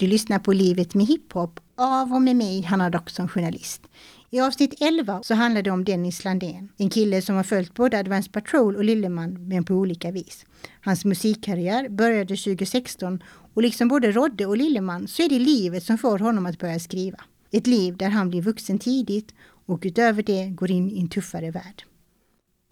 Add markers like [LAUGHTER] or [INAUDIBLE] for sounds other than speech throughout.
Du lyssnar på Livet med hiphop av och med mig, Hanna Dock journalist. I avsnitt 11 så handlar det om Dennis Landén, en kille som har följt både Advance Patrol och Lilleman, men på olika vis. Hans musikkarriär började 2016 och liksom både Rodde och Lilleman så är det livet som får honom att börja skriva. Ett liv där han blir vuxen tidigt och utöver det går in i en tuffare värld.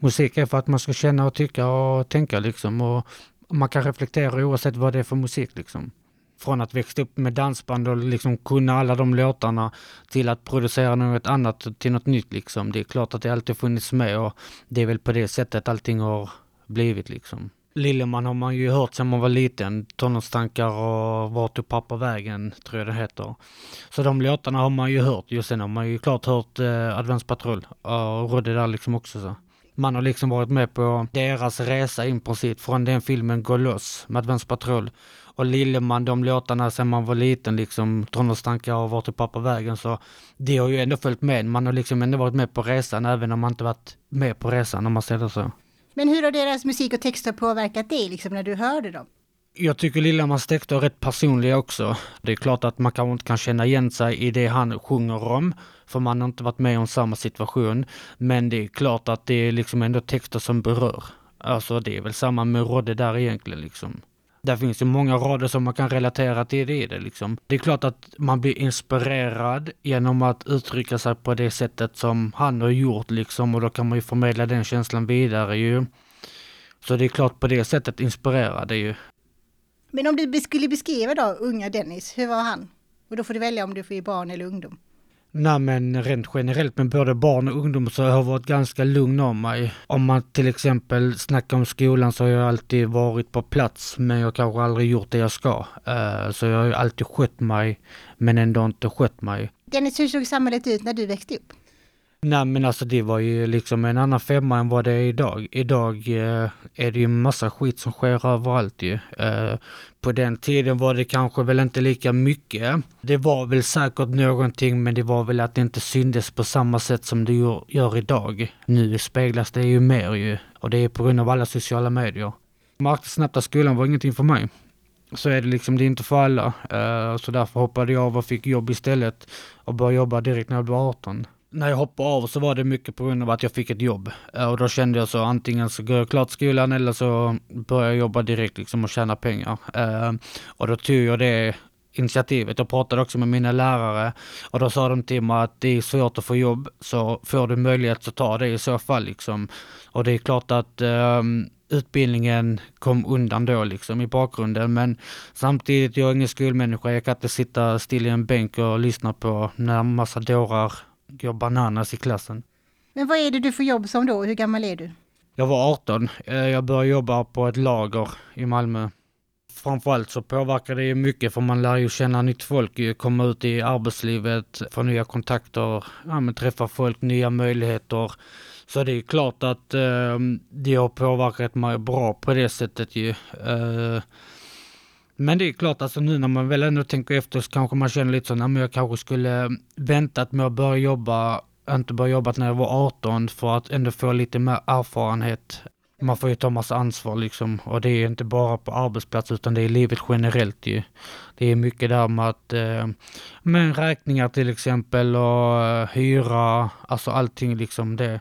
Musik är för att man ska känna och tycka och tänka liksom och man kan reflektera oavsett vad det är för musik liksom från att växa upp med dansband och liksom kunna alla de låtarna till att producera något annat till något nytt liksom. Det är klart att det alltid funnits med och det är väl på det sättet allting har blivit liksom. Lilleman har man ju hört sedan man var liten. Tonårstankar och Vart tog pappa vägen, tror jag det heter. Så de låtarna har man ju hört. Just sen har man ju klart hört eh, Adventspatrull eh, och Rodde där liksom också så. Man har liksom varit med på deras resa in princip från den filmen Gå loss med Adventspatrull och Lilleman, de låtarna sen man var liten, liksom Tonårstankar och Vart är pappa vägen, så det har ju ändå följt med. Man har liksom ändå varit med på resan, även om man inte varit med på resan, om man säger så. Men hur har deras musik och texter påverkat dig, liksom när du hörde dem? Jag tycker Lillemans texter är rätt personliga också. Det är klart att man kanske inte kan känna igen sig i det han sjunger om, för man har inte varit med om samma situation. Men det är klart att det är liksom ändå texter som berör. Alltså det är väl samma med Rodde där egentligen liksom. Där finns ju många rader som man kan relatera till det i det liksom. Det är klart att man blir inspirerad genom att uttrycka sig på det sättet som han har gjort liksom och då kan man ju förmedla den känslan vidare ju. Så det är klart på det sättet inspirerar det ju. Men om du skulle beskriva då unga Dennis, hur var han? Och då får du välja om du får ge barn eller ungdom. Nej men rent generellt med både barn och ungdom så har jag varit ganska lugn av mig. Om man till exempel snackar om skolan så har jag alltid varit på plats men jag kanske aldrig gjort det jag ska. Uh, så jag har ju alltid skött mig men ändå inte skött mig. Dennis, hur såg samhället ut när du växte upp? Nej men alltså det var ju liksom en annan femma än vad det är idag. Idag eh, är det ju massa skit som sker överallt ju. Eh, på den tiden var det kanske väl inte lika mycket. Det var väl säkert någonting men det var väl att det inte syndes på samma sätt som det gör, gör idag. Nu speglas det ju mer ju och det är på grund av alla sociala medier. Märkte skolan var ingenting för mig. Så är det liksom, det är inte för alla. Eh, så därför hoppade jag av och fick jobb istället och började jobba direkt när jag blev 18 när jag hoppade av så var det mycket på grund av att jag fick ett jobb. Eh, och då kände jag så antingen så går jag klart skolan eller så börjar jag jobba direkt liksom och tjäna pengar. Eh, och då tog jag det initiativet. Jag pratade också med mina lärare och då sa de till mig att det är svårt att få jobb så får du möjlighet så ta det i så fall liksom. Och det är klart att um, utbildningen kom undan då liksom i bakgrunden men samtidigt, jag är ingen skolmänniska, jag kan inte sitta still i en bänk och lyssna på när massa dårar går bananas i klassen. Men vad är det du får jobb som då? Hur gammal är du? Jag var 18. Eh, jag började jobba på ett lager i Malmö. Framförallt så påverkar det ju mycket för man lär ju känna nytt folk, komma ut i arbetslivet, få nya kontakter, ja, träffa folk, nya möjligheter. Så det är klart att eh, det har påverkat mig bra på det sättet ju. Eh, men det är klart, alltså nu när man väl ändå tänker efter så kanske man känner lite så, att jag kanske skulle väntat med att börja jobba, inte börja jobba när jag var 18 för att ändå få lite mer erfarenhet. Man får ju ta massa ansvar liksom och det är inte bara på arbetsplats utan det är livet generellt ju. Det är mycket där med att, eh, med räkningar till exempel och eh, hyra, alltså allting liksom det.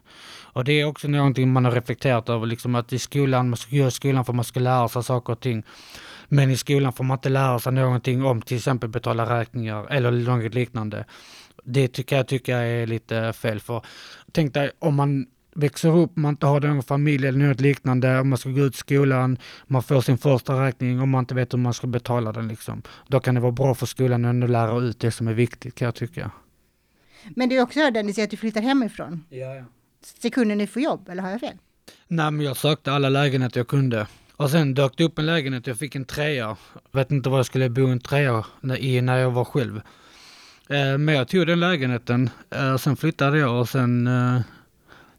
Och det är också någonting man har reflekterat över liksom att i skolan, man ska göra skolan för att man ska lära sig saker och ting. Men i skolan får man inte lära sig någonting om till exempel betala räkningar eller något liknande. Det tycker jag tycker är lite fel för. Tänk dig om man växer upp, man inte har någon familj eller något liknande, man ska gå ut skolan, man får sin första räkning och man inte vet hur man ska betala den liksom. Då kan det vara bra för skolan att lära ut det som är viktigt kan jag tycka. Men du också hörde Dennis att du flyttar hemifrån? Ja, ja. Sekunden ni får jobb, eller har jag fel? Nej, men jag sökte alla lägenheter jag kunde. Och sen dök det upp en lägenhet, jag fick en trea. Vet inte var jag skulle bo en trea i när jag var själv. Eh, men jag tog den lägenheten, eh, sen flyttade jag och sen eh,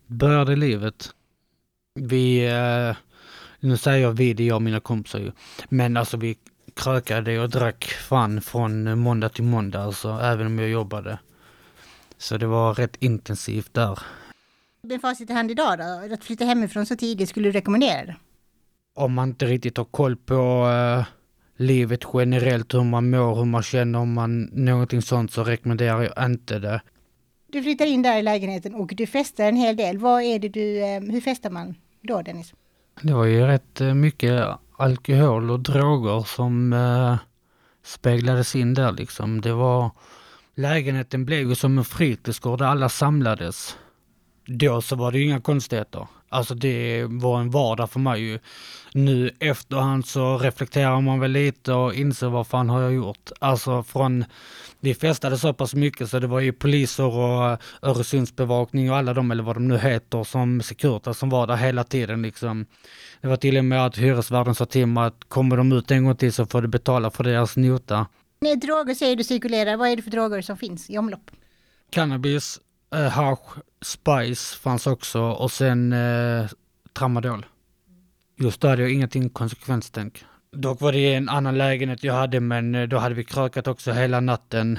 började livet. Vi, nu säger jag vi, det är jag och mina kompisar ju. Men alltså vi krökade och drack fan från måndag till måndag, alltså även om jag jobbade. Så det var rätt intensivt där. Med facit i hand idag då, att flytta hemifrån så tidigt, skulle du rekommendera det? Om man inte riktigt har koll på uh, livet generellt, hur man mår, hur man känner, om man någonting sånt så rekommenderar jag inte det. Du flyttar in där i lägenheten och du festar en hel del. Vad är det du, eh, hur festar man då Dennis? Det var ju rätt eh, mycket alkohol och droger som eh, speglades in där liksom. Det var, lägenheten blev ju som en fritidsgård där alla samlades. Då så var det ju inga konstigheter. Alltså det var en vardag för mig ju. Nu efterhand så reflekterar man väl lite och inser vad fan har jag gjort? Alltså från, vi festade så pass mycket så det var ju poliser och Öresundsbevakning och alla de, eller vad de nu heter, som Securitas som var där hela tiden liksom. Det var till och med att hyresvärden sa till mig att kommer de ut en gång till så får du betala för deras nota. Nej, droger säger du cirkulerar. Vad är det för droger som finns i omlopp? Cannabis, eh, hash, spice fanns också och sen eh, tramadol. Just då hade jag ingenting konsekvenstänk. Dock var det en annan lägenhet jag hade men eh, då hade vi krökat också hela natten.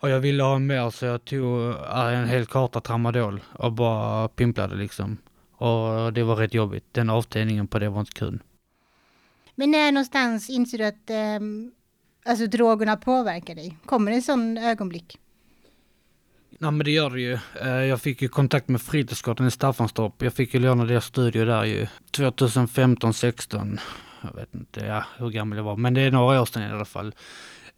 Och jag ville ha mer så jag tog eh, en hel karta tramadol och bara pimplade liksom. Och det var rätt jobbigt. Den avtändningen på det var inte kul. Men när någonstans inser du att eh, alltså, drogerna påverkar dig? Kommer det en sån ögonblick? Ja men det gör det ju. Eh, jag fick ju kontakt med fritidsgården i Staffanstorp. Jag fick ju låna deras studio där ju 2015, 16. Jag vet inte ja, hur gammal jag var, men det är några år sedan i alla fall.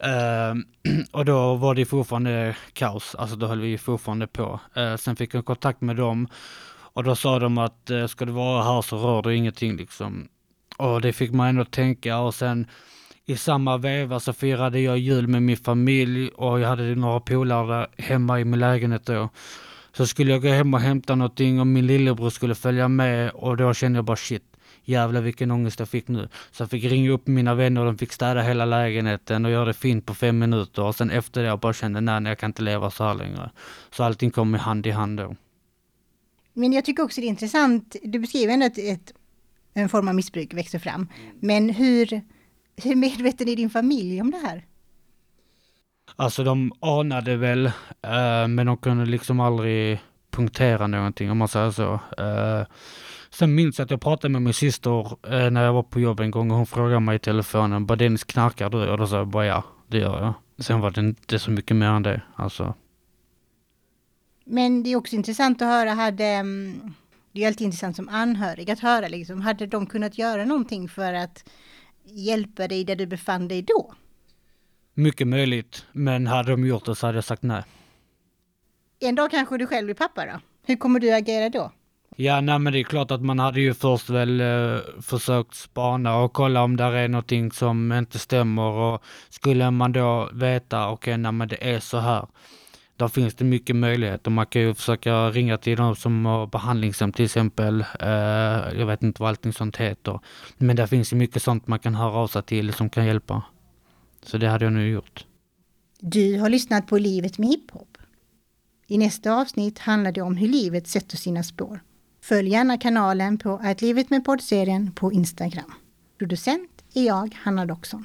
Uh, [CLEARS THROAT] och då var det fortfarande kaos, alltså då höll vi fortfarande på. Uh, sen fick jag kontakt med dem och då sa de att uh, ska du vara här så rör du ingenting liksom. Och det fick man ändå tänka och sen i samma veva så firade jag jul med min familj och jag hade några polare hemma i min lägenhet då. Så skulle jag gå hem och hämta någonting och min lillebror skulle följa med och då kände jag bara shit, jävlar vilken ångest jag fick nu. Så jag fick ringa upp mina vänner och de fick städa hela lägenheten och göra det fint på fem minuter och sen efter det jag bara kände nej, jag kan inte leva så här längre. Så allting kom i hand i hand då. Men jag tycker också det är intressant, du beskriver ändå att ett, en form av missbruk växer fram. Men hur hur medveten är din familj om det här? Alltså de anade väl, eh, men de kunde liksom aldrig punktera någonting om man säger så. Eh, sen minns jag att jag pratade med min syster eh, när jag var på jobb en gång och hon frågade mig i telefonen, bara Dennis knarkar du? Och då sa jag bara ja, det gör jag. Sen var det inte så mycket mer än det, alltså. Men det är också intressant att höra, hade, mm, det är alltid intressant som anhörig att höra liksom, hade de kunnat göra någonting för att hjälpa dig där du befann dig då? Mycket möjligt, men hade de gjort det så hade jag sagt nej. En dag kanske du själv blir pappa då? Hur kommer du agera då? Ja, nej men det är klart att man hade ju först väl eh, försökt spana och kolla om där är någonting som inte stämmer och skulle man då veta, okej, okay, nej men det är så här där finns det mycket möjligheter. Man kan ju försöka ringa till de som har behandlingshem till exempel. Eh, jag vet inte vad allting sånt heter. Men det finns ju mycket sånt man kan höra av sig till som kan hjälpa. Så det hade jag nu gjort. Du har lyssnat på Livet med hiphop. I nästa avsnitt handlar det om hur livet sätter sina spår. Följ gärna kanalen på Att livet med poddserien på Instagram. Producent är jag, Hanna Doxon.